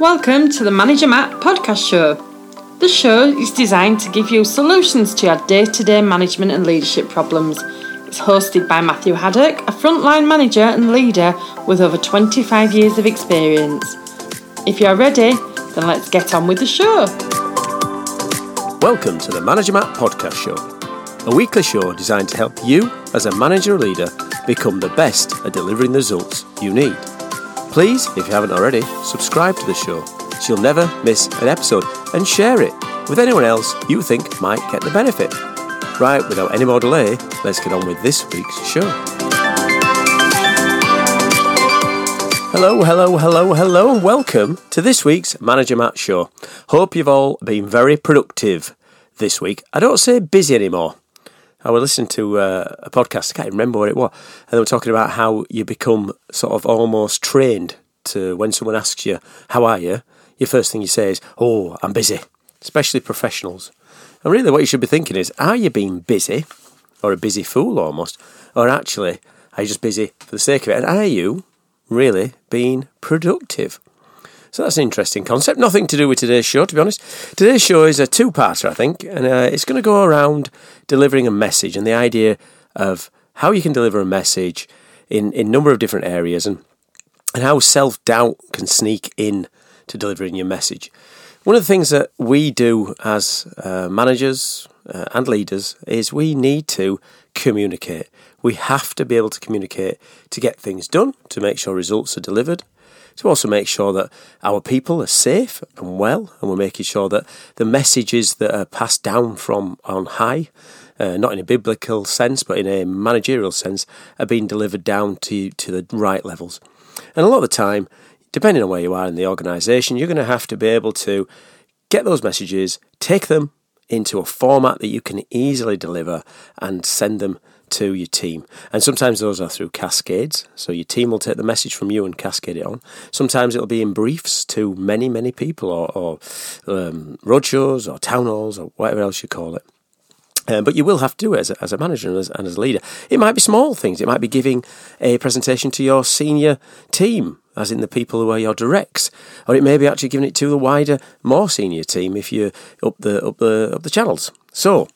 Welcome to the Manager Matt podcast show. The show is designed to give you solutions to your day to day management and leadership problems. It's hosted by Matthew Haddock, a frontline manager and leader with over 25 years of experience. If you're ready, then let's get on with the show. Welcome to the Manager Matt podcast show, a weekly show designed to help you as a manager or leader become the best at delivering the results you need. Please, if you haven't already, subscribe to the show so you'll never miss an episode and share it with anyone else you think might get the benefit. Right, without any more delay, let's get on with this week's show. Hello, hello, hello, hello, and welcome to this week's Manager Matt Show. Hope you've all been very productive this week. I don't say busy anymore. I was listening to uh, a podcast, I can't even remember what it was, and they were talking about how you become sort of almost trained to when someone asks you, How are you? Your first thing you say is, Oh, I'm busy, especially professionals. And really, what you should be thinking is, Are you being busy, or a busy fool almost, or actually, are you just busy for the sake of it? And are you really being productive? So that's an interesting concept. Nothing to do with today's show, to be honest. Today's show is a two parter, I think, and uh, it's going to go around delivering a message and the idea of how you can deliver a message in, a number of different areas and, and how self doubt can sneak in to delivering your message. One of the things that we do as uh, managers uh, and leaders is we need to communicate. We have to be able to communicate to get things done, to make sure results are delivered, to also make sure that our people are safe and well, and we're making sure that the messages that are passed down from on high, uh, not in a biblical sense, but in a managerial sense, are being delivered down to, to the right levels. And a lot of the time, depending on where you are in the organisation, you're going to have to be able to get those messages, take them into a format that you can easily deliver, and send them to your team. And sometimes those are through cascades. So your team will take the message from you and cascade it on. Sometimes it'll be in briefs to many, many people or, or um, roadshows or town halls or whatever else you call it. Um, but you will have to do it as a, as a manager and as, and as a leader. It might be small things. It might be giving a presentation to your senior team, as in the people who are your directs, or it may be actually giving it to the wider, more senior team if you're up the up the up the channels. So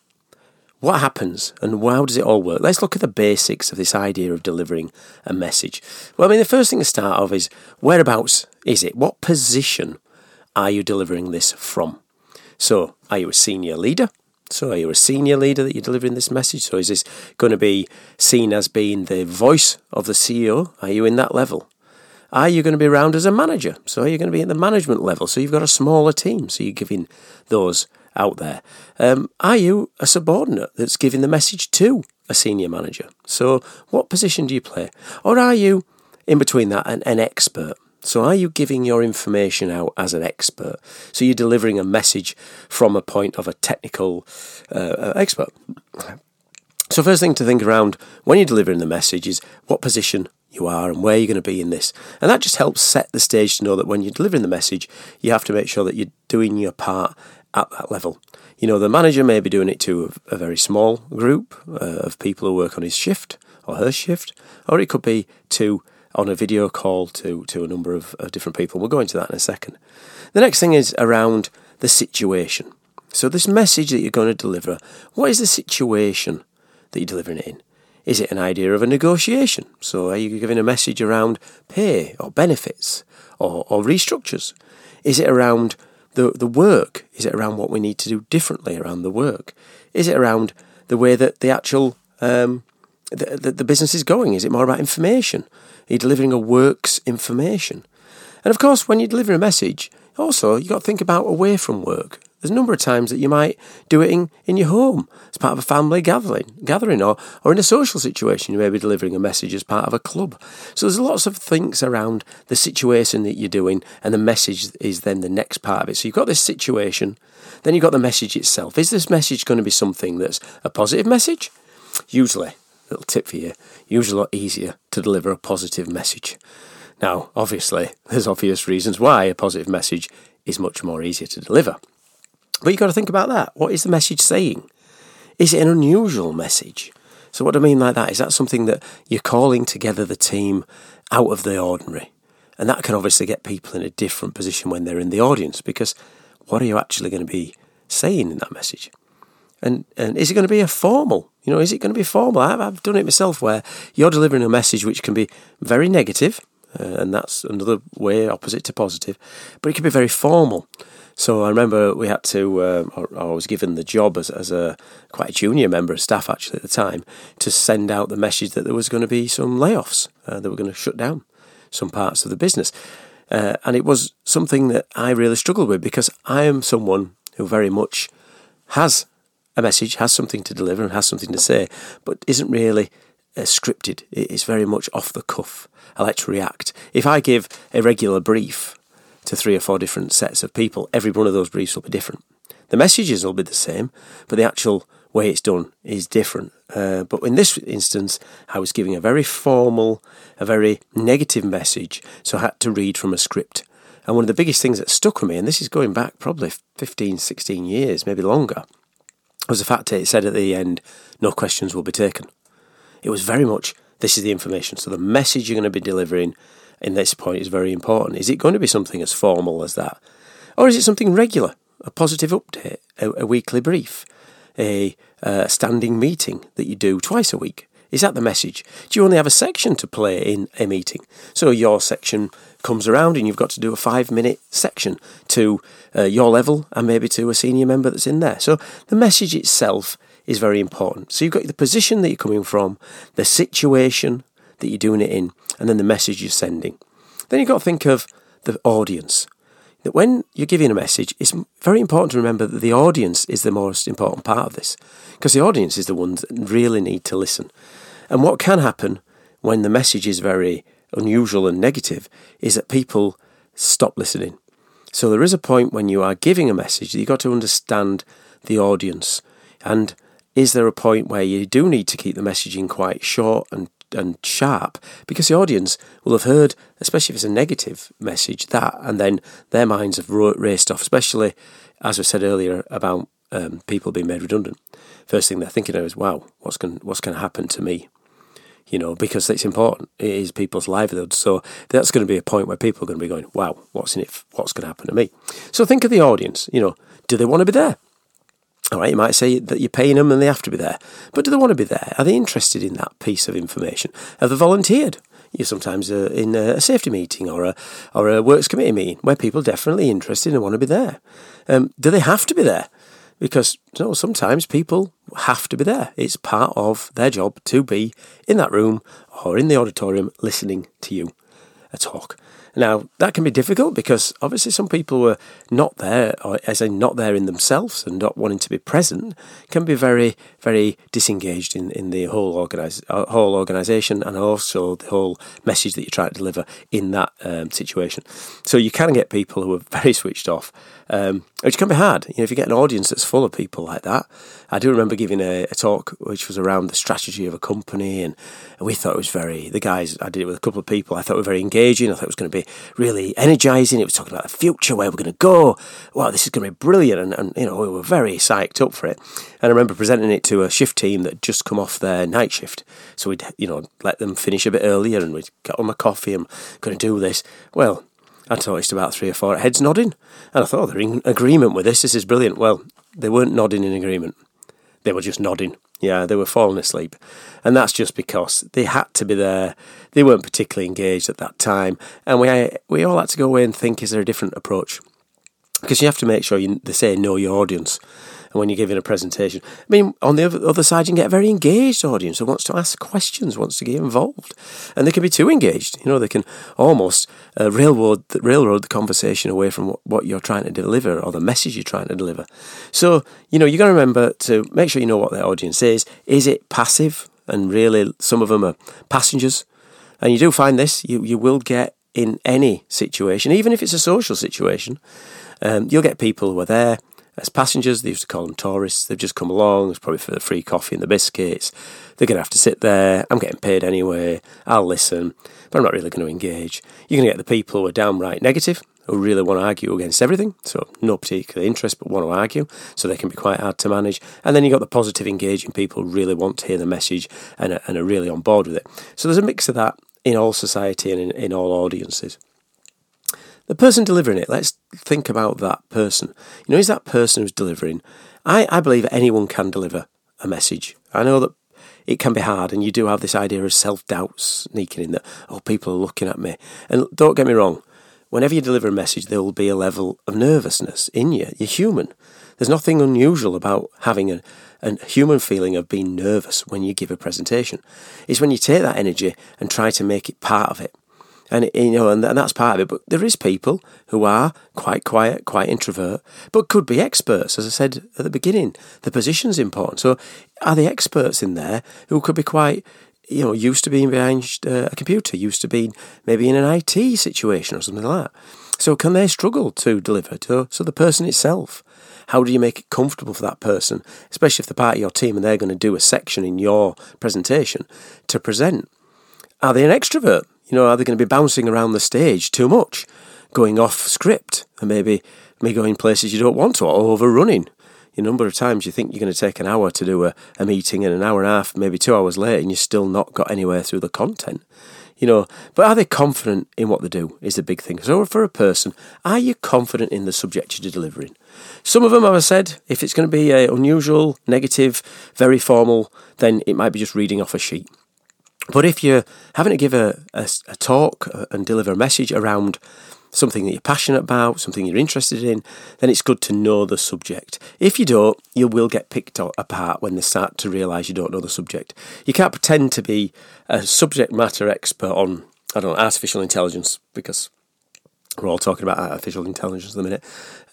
what happens and how does it all work? Let's look at the basics of this idea of delivering a message. Well, I mean, the first thing to start off is whereabouts is it? What position are you delivering this from? So, are you a senior leader? So, are you a senior leader that you're delivering this message? So, is this going to be seen as being the voice of the CEO? Are you in that level? Are you going to be around as a manager? So, are you going to be at the management level? So, you've got a smaller team. So, you're giving those out there. Um, are you a subordinate that's giving the message to a senior manager? So, what position do you play? Or are you in between that an, an expert? So, are you giving your information out as an expert? So, you're delivering a message from a point of a technical uh, expert. So, first thing to think around when you're delivering the message is what position you are and where you're going to be in this. And that just helps set the stage to know that when you're delivering the message, you have to make sure that you're doing your part at that level. You know, the manager may be doing it to a, very small group uh, of people who work on his shift or her shift, or it could be to on a video call to, to a number of, of different people. We'll go into that in a second. The next thing is around the situation. So, this message that you're going to deliver, what is the situation that you're delivering it in? Is it an idea of a negotiation? So, are you giving a message around pay or benefits or, or restructures? Is it around the, the work? Is it around what we need to do differently around the work? Is it around the way that the actual um, the, the, the business is going? Is it more about information? Are you delivering a works information? And of course, when you deliver a message, also you've got to think about away from work. There's a number of times that you might do it in, in your home as part of a family gathering, gathering or, or in a social situation. You may be delivering a message as part of a club. So there's lots of things around the situation that you're doing, and the message is then the next part of it. So you've got this situation, then you've got the message itself. Is this message going to be something that's a positive message? Usually, little tip for you, usually a lot easier to deliver a positive message. Now, obviously, there's obvious reasons why a positive message is much more easier to deliver. But you've got to think about that. What is the message saying? Is it an unusual message? So, what do I mean like that? Is that something that you're calling together the team out of the ordinary? And that can obviously get people in a different position when they're in the audience because what are you actually going to be saying in that message? And, and is it going to be a formal? You know, is it going to be formal? I've, I've done it myself where you're delivering a message which can be very negative, uh, and that's another way opposite to positive, but it can be very formal. So I remember we had to, uh, I was given the job as, as a quite a junior member of staff actually at the time to send out the message that there was going to be some layoffs, uh, that were going to shut down some parts of the business. Uh, and it was something that I really struggled with because I am someone who very much has a message, has something to deliver, and has something to say, but isn't really uh, scripted. It's very much off the cuff. I like to react. If I give a regular brief to three or four different sets of people, every one of those briefs will be different. The messages will be the same, but the actual way it's done is different. Uh, but in this instance, I was giving a very formal, a very negative message, so I had to read from a script. And one of the biggest things that stuck with me, and this is going back probably 15, 16 years, maybe longer, was the fact that it said at the end, no questions will be taken. It was very much, this is the information. So the message you're going to be delivering in this point is very important. Is it going to be something as formal as that? Or is it something regular? A positive update, a, a weekly brief, a standing meeting that you do twice a week? Is that the message? Do you only have a section to play in a meeting? So your section comes around and you've got to do a five minute section to uh, your level and maybe to a senior member that's in there. So the message itself is very important. So you've got the position that you're coming from, the situation that you're doing it in, and then the message you're sending. Then you've got to think of the audience. That when you're giving a message, it's very important to remember that the audience is the most important part of this, because the audience is the ones that really need to listen. And what can happen when the message is very unusual and negative is that people stop listening. So there is a point when you are giving a message that you've got to understand the audience. And is there a point where you do need to keep the messaging quite short and and sharp because the audience will have heard, especially if it's a negative message, that and then their minds have raced off, especially as I said earlier about um, people being made redundant. First thing they're thinking of is, wow, what's going what's going to happen to me? You know, because it's important. It is people's livelihoods. So that's going to be a point where people are going to be going, wow, what's in it? What's going to happen to me? So think of the audience. You know, do they want to be there? All right, you might say that you're paying them and they have to be there. But do they want to be there? Are they interested in that piece of information? Have they volunteered? You're sometimes uh, in a safety meeting or a, or a works committee meeting where people are definitely interested and want to be there. Um, do they have to be there? Because you know, sometimes people have to be there. It's part of their job to be in that room or in the auditorium listening to you a talk. Now, that can be difficult because obviously some people were not there, or as in not there in themselves and not wanting to be present, can be very, very disengaged in, in the whole, organize, uh, whole organisation and also the whole message that you're trying to deliver in that um, situation. So you can get people who are very switched off um, which can be hard. You know, if you get an audience that's full of people like that. I do remember giving a, a, talk which was around the strategy of a company, and, we thought it was very. The guys I did it with a couple of people. I thought it was very engaging. I thought it was going to be really energizing. It was talking about the future, where we're going to go. Wow, this is going to be brilliant, and, and you know we were very psyched up for it. And I remember presenting it to a shift team that just come off their night shift, so we'd you know let them finish a bit earlier, and we'd get on my coffee and going to do this. Well, I noticed about three or four heads nodding, and I thought, oh, they're in agreement with this. This is brilliant. Well, they weren't nodding in agreement. They were just nodding. Yeah, they were falling asleep. And that's just because they had to be there. They weren't particularly engaged at that time. And we, we all had to go away and think, is there a different approach? Because you have to make sure you, they say know your audience and when you're giving a presentation. I mean, on the other side, you can get a very engaged audience who wants to ask questions, wants to get involved, and they can be too engaged. You know, they can almost uh, railroad railroad the conversation away from what, what you're trying to deliver or the message you're trying to deliver. So, you know, you've got to remember to make sure you know what the audience is. Is it passive? And really, some of them are passengers. And you do find this, you, you will get in any situation, even if it's a social situation, um, you'll get people who are there as passengers. They used to call them tourists. They've just come along. It's probably for the free coffee and the biscuits. They're going to have to sit there. I'm getting paid anyway. I'll listen, but I'm not really going to engage. You're going to get the people who are downright negative, who really want to argue against everything. So no particular interest, but want to argue. So they can be quite hard to manage. And then you've got the positive, engaging people who really want to hear the message and are, and are really on board with it. So there's a mix of that in all society and in, in all audiences. The person delivering it, let's think about that person. You know, is that person who's delivering? I, I believe anyone can deliver a message. I know that it can be hard, and you do have this idea of self doubt sneaking in that, oh, people are looking at me. And don't get me wrong, whenever you deliver a message, there will be a level of nervousness in you. You're human. There's nothing unusual about having a, a human feeling of being nervous when you give a presentation. It's when you take that energy and try to make it part of it. And you know, and, and that's part of it. But there is people who are quite quiet, quite introvert, but could be experts. As I said at the beginning, the position's important. So, are the experts in there who could be quite, you know, used to being behind uh, a computer, used to being maybe in an IT situation or something like that. So, can they struggle to deliver to so the person itself? How do you make it comfortable for that person, especially if they're part of your team and they're going to do a section in your presentation to present? Are they an extrovert? You know, are they going to be bouncing around the stage too much, going off script, and maybe me going places you don't want to, or overrunning? A number of times you think you're going to take an hour to do a, a meeting and an hour and a half, maybe two hours later, and you've still not got anywhere through the content. You know, but are they confident in what they do is the big thing. So for a person, are you confident in the subject you're delivering? Some of them, as I said, if it's going to be a unusual, negative, very formal, then it might be just reading off a sheet. But if you're having to give a, a, a talk uh, and deliver a message around something that you're passionate about, something you're interested in, then it's good to know the subject. If you don't, you will get picked apart when they start to realise you don't know the subject. You can't pretend to be a subject matter expert on, I don't know, artificial intelligence because we're all talking about artificial intelligence in a minute.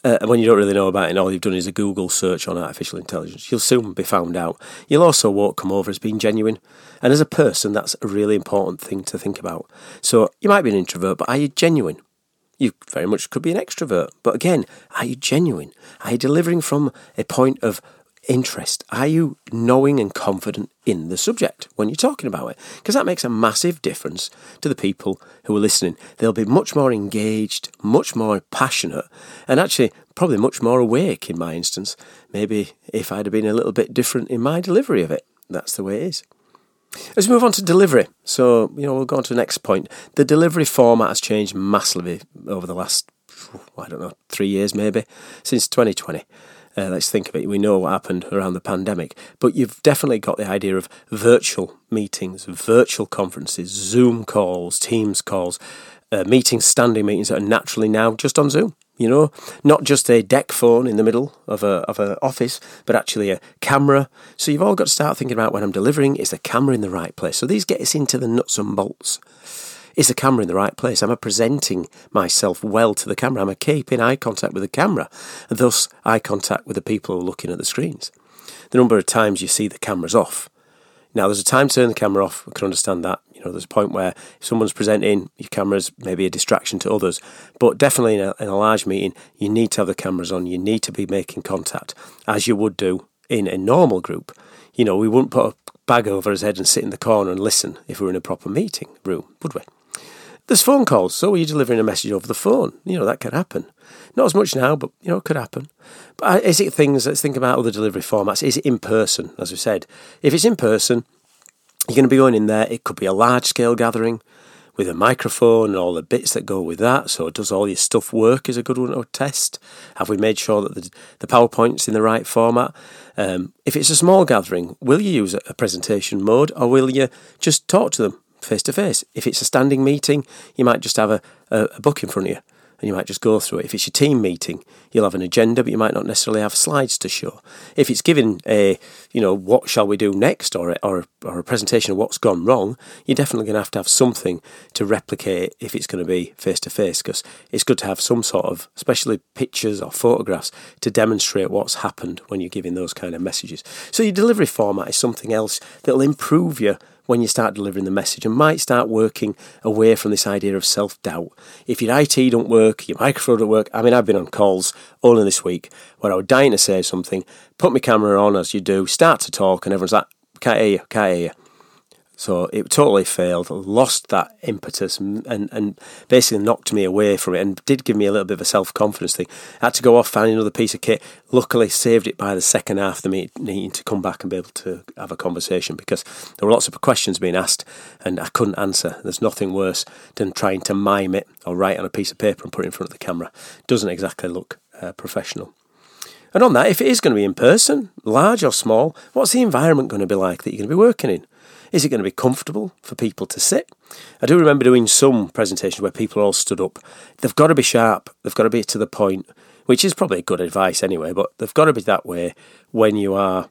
Uh, when you don't really know about it, and all you've done is a Google search on artificial intelligence, you'll soon be found out. You'll also won't come over as being genuine. And as a person, that's a really important thing to think about. So you might be an introvert, but are you genuine? You very much could be an extrovert. But again, are you genuine? Are you delivering from a point of interest? Are you knowing and confident in the subject when you're talking about it? Because that makes a massive difference to the people who are listening. They'll be much more engaged, much more passionate, and actually probably much more awake in my instance. Maybe if I'd have been a little bit different in my delivery of it. That's the way it is. Let's move on to delivery. So, you know, we'll go on to the next point. The delivery format has changed massively over the last, I don't know, three years maybe, since 2020. Uh, let's think of it. We know what happened around the pandemic, but you've definitely got the idea of virtual meetings, virtual conferences, Zoom calls, Teams calls, uh, meetings, standing meetings that are naturally now just on Zoom. You know, not just a deck phone in the middle of a of an office, but actually a camera. So you've all got to start thinking about when I'm delivering, is the camera in the right place? So these get us into the nuts and bolts. Is the camera in the right place? Am I presenting myself well to the camera? Am I keeping eye contact with the camera? And thus eye contact with the people who are looking at the screens. The number of times you see the cameras off. Now, there's a time to turn the camera off. I can understand that. You know, there's a point where if someone's presenting, your camera's maybe a distraction to others. But definitely in a, in a large meeting, you need to have the cameras on. You need to be making contact as you would do in a normal group. You know, we wouldn't put a bag over his head and sit in the corner and listen if we were in a proper meeting room, would we? There's phone calls, so you're you delivering a message over the phone? You know, that could happen. Not as much now, but, you know, it could happen. But is it things, let's think about other delivery formats. Is it in person, as we said? If it's in person, you're going to be going in there. It could be a large scale gathering with a microphone and all the bits that go with that. So, does all your stuff work? Is a good one to test. Have we made sure that the, the PowerPoint's in the right format? Um, if it's a small gathering, will you use a presentation mode or will you just talk to them face to face. If it's a standing meeting, you might just have a, a, a book in front of you and you might just go through it. If it's your team meeting, you'll have an agenda, but you might not necessarily have slides to show. If it's given a, you know, what shall we do next, or a, or or a presentation of what's gone wrong, you're definitely going to have to have something to replicate if it's going to be face to face, because it's good to have some sort of, especially pictures or photographs, to demonstrate what's happened when you're giving those kind of messages. So your delivery format is something else that'll improve your when you start delivering the message and might start working away from this idea of self doubt. If your IT don't work, your microphone don't work. I mean, I've been on calls only this week where I was dying to say something, put my camera on as you do, start to talk, and everyone's like, can't hear you, can't hear you. So it totally failed, lost that impetus, and, and basically knocked me away from it, and did give me a little bit of a self confidence thing. I had to go off, find another piece of kit. Luckily, saved it by the second half of the meeting to come back and be able to have a conversation because there were lots of questions being asked, and I couldn't answer. There's nothing worse than trying to mime it or write on a piece of paper and put it in front of the camera. Doesn't exactly look uh, professional. And on that, if it is going to be in person, large or small, what's the environment going to be like that you're going to be working in? Is it going to be comfortable for people to sit? I do remember doing some presentations where people all stood up. They've got to be sharp, they've got to be to the point, which is probably good advice anyway, but they've got to be that way when you are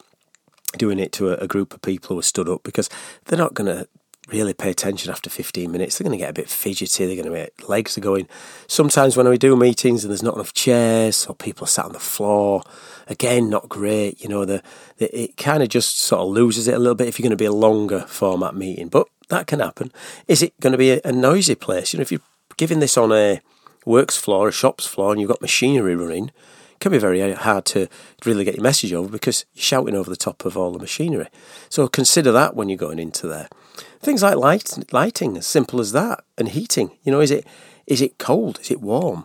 doing it to a, a group of people who are stood up because they're not going to really pay attention after 15 minutes. They're going to get a bit fidgety, they're going to get legs are going. Sometimes when we do meetings and there's not enough chairs or people are sat on the floor, again, not great. You know, the, the it kind of just sort of loses it a little bit if you're going to be a longer format meeting, but that can happen. Is it going to be a, a noisy place? You know, if you're giving this on a works floor, a shop's floor, and you've got machinery running, it can be very hard to really get your message over because you're shouting over the top of all the machinery. So consider that when you're going into there. Things like light, lighting, as simple as that, and heating. You know, is it is it cold? Is it warm?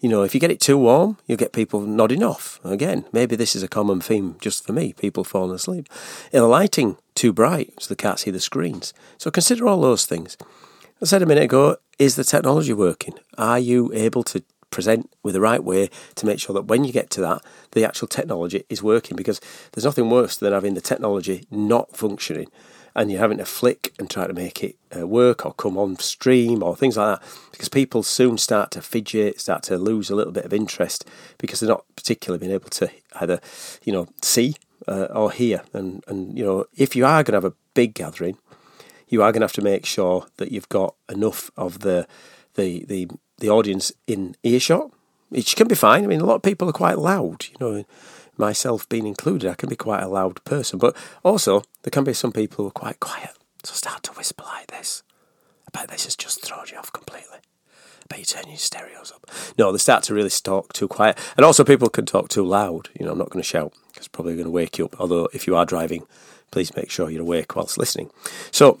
You know, if you get it too warm, you'll get people nodding off. Again, maybe this is a common theme just for me, people falling asleep. In the lighting too bright, so they can't see the screens. So consider all those things. I said a minute ago, is the technology working? Are you able to present with the right way to make sure that when you get to that, the actual technology is working? Because there's nothing worse than having the technology not functioning and you're having to flick and try to make it uh, work or come on stream or things like that because people soon start to fidget, start to lose a little bit of interest because they're not particularly being able to either, you know, see uh, or hear. And, and, you know, if you are going to have a big gathering, you are going to have to make sure that you've got enough of the, the, the, the audience in earshot, which can be fine. I mean, a lot of people are quite loud, you know, myself being included, I can be quite a loud person. But also, there can be some people who are quite quiet. So start to whisper like this. I bet this has just thrown you off completely. I bet you turn your stereos up. No, they start to really talk too quiet. And also, people can talk too loud. You know, I'm not going to shout because probably going to wake you up. Although, if you are driving, please make sure you're awake whilst listening. So,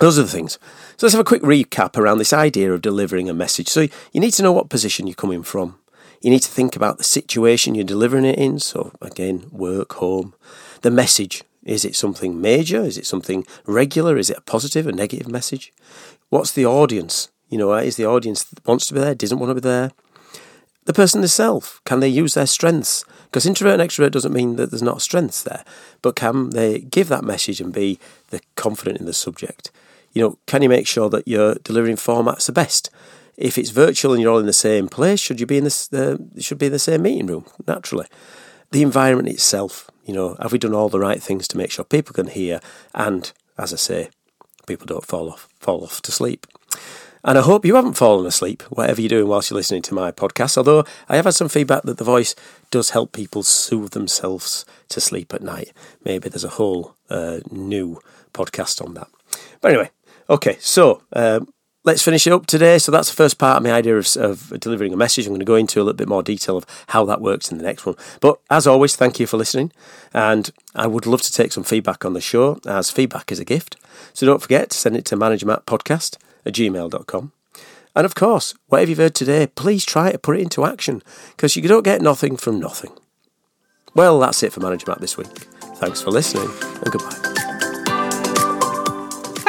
those are the things. So let's have a quick recap around this idea of delivering a message. So you need to know what position you're coming from. You need to think about the situation you're delivering it in. So, again, work, home. The message is it something major? Is it something regular? Is it a positive, a negative message? What's the audience? You know, is the audience that wants to be there, doesn't want to be there? The person themselves, can they use their strengths? Because introvert and extrovert doesn't mean that there's not strengths there, but can they give that message and be the confident in the subject? You know, can you make sure that you're delivering formats the best? If it's virtual and you're all in the same place, should you be in this? Uh, should be in the same meeting room naturally. The environment itself, you know, have we done all the right things to make sure people can hear and, as I say, people don't fall off fall off to sleep. And I hope you haven't fallen asleep, whatever you're doing whilst you're listening to my podcast. Although I have had some feedback that the voice does help people soothe themselves to sleep at night. Maybe there's a whole uh, new podcast on that. But anyway, okay, so um, let's finish it up today. So that's the first part of my idea of, of, delivering a message. I'm going to go into a little bit more detail of how that works in the next one. But as always, thank you for listening. And I would love to take some feedback on the show, as feedback is a gift. So don't forget to send it to managermattpodcast at gmail.com. And of course, whatever you've heard today, please try to put it into action because you don't get nothing from nothing. Well, that's it for Manager Matt this week. Thanks for listening and goodbye.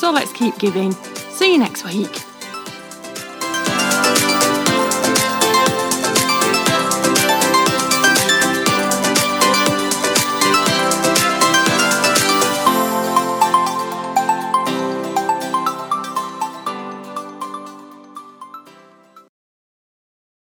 so let's keep giving. See you next week.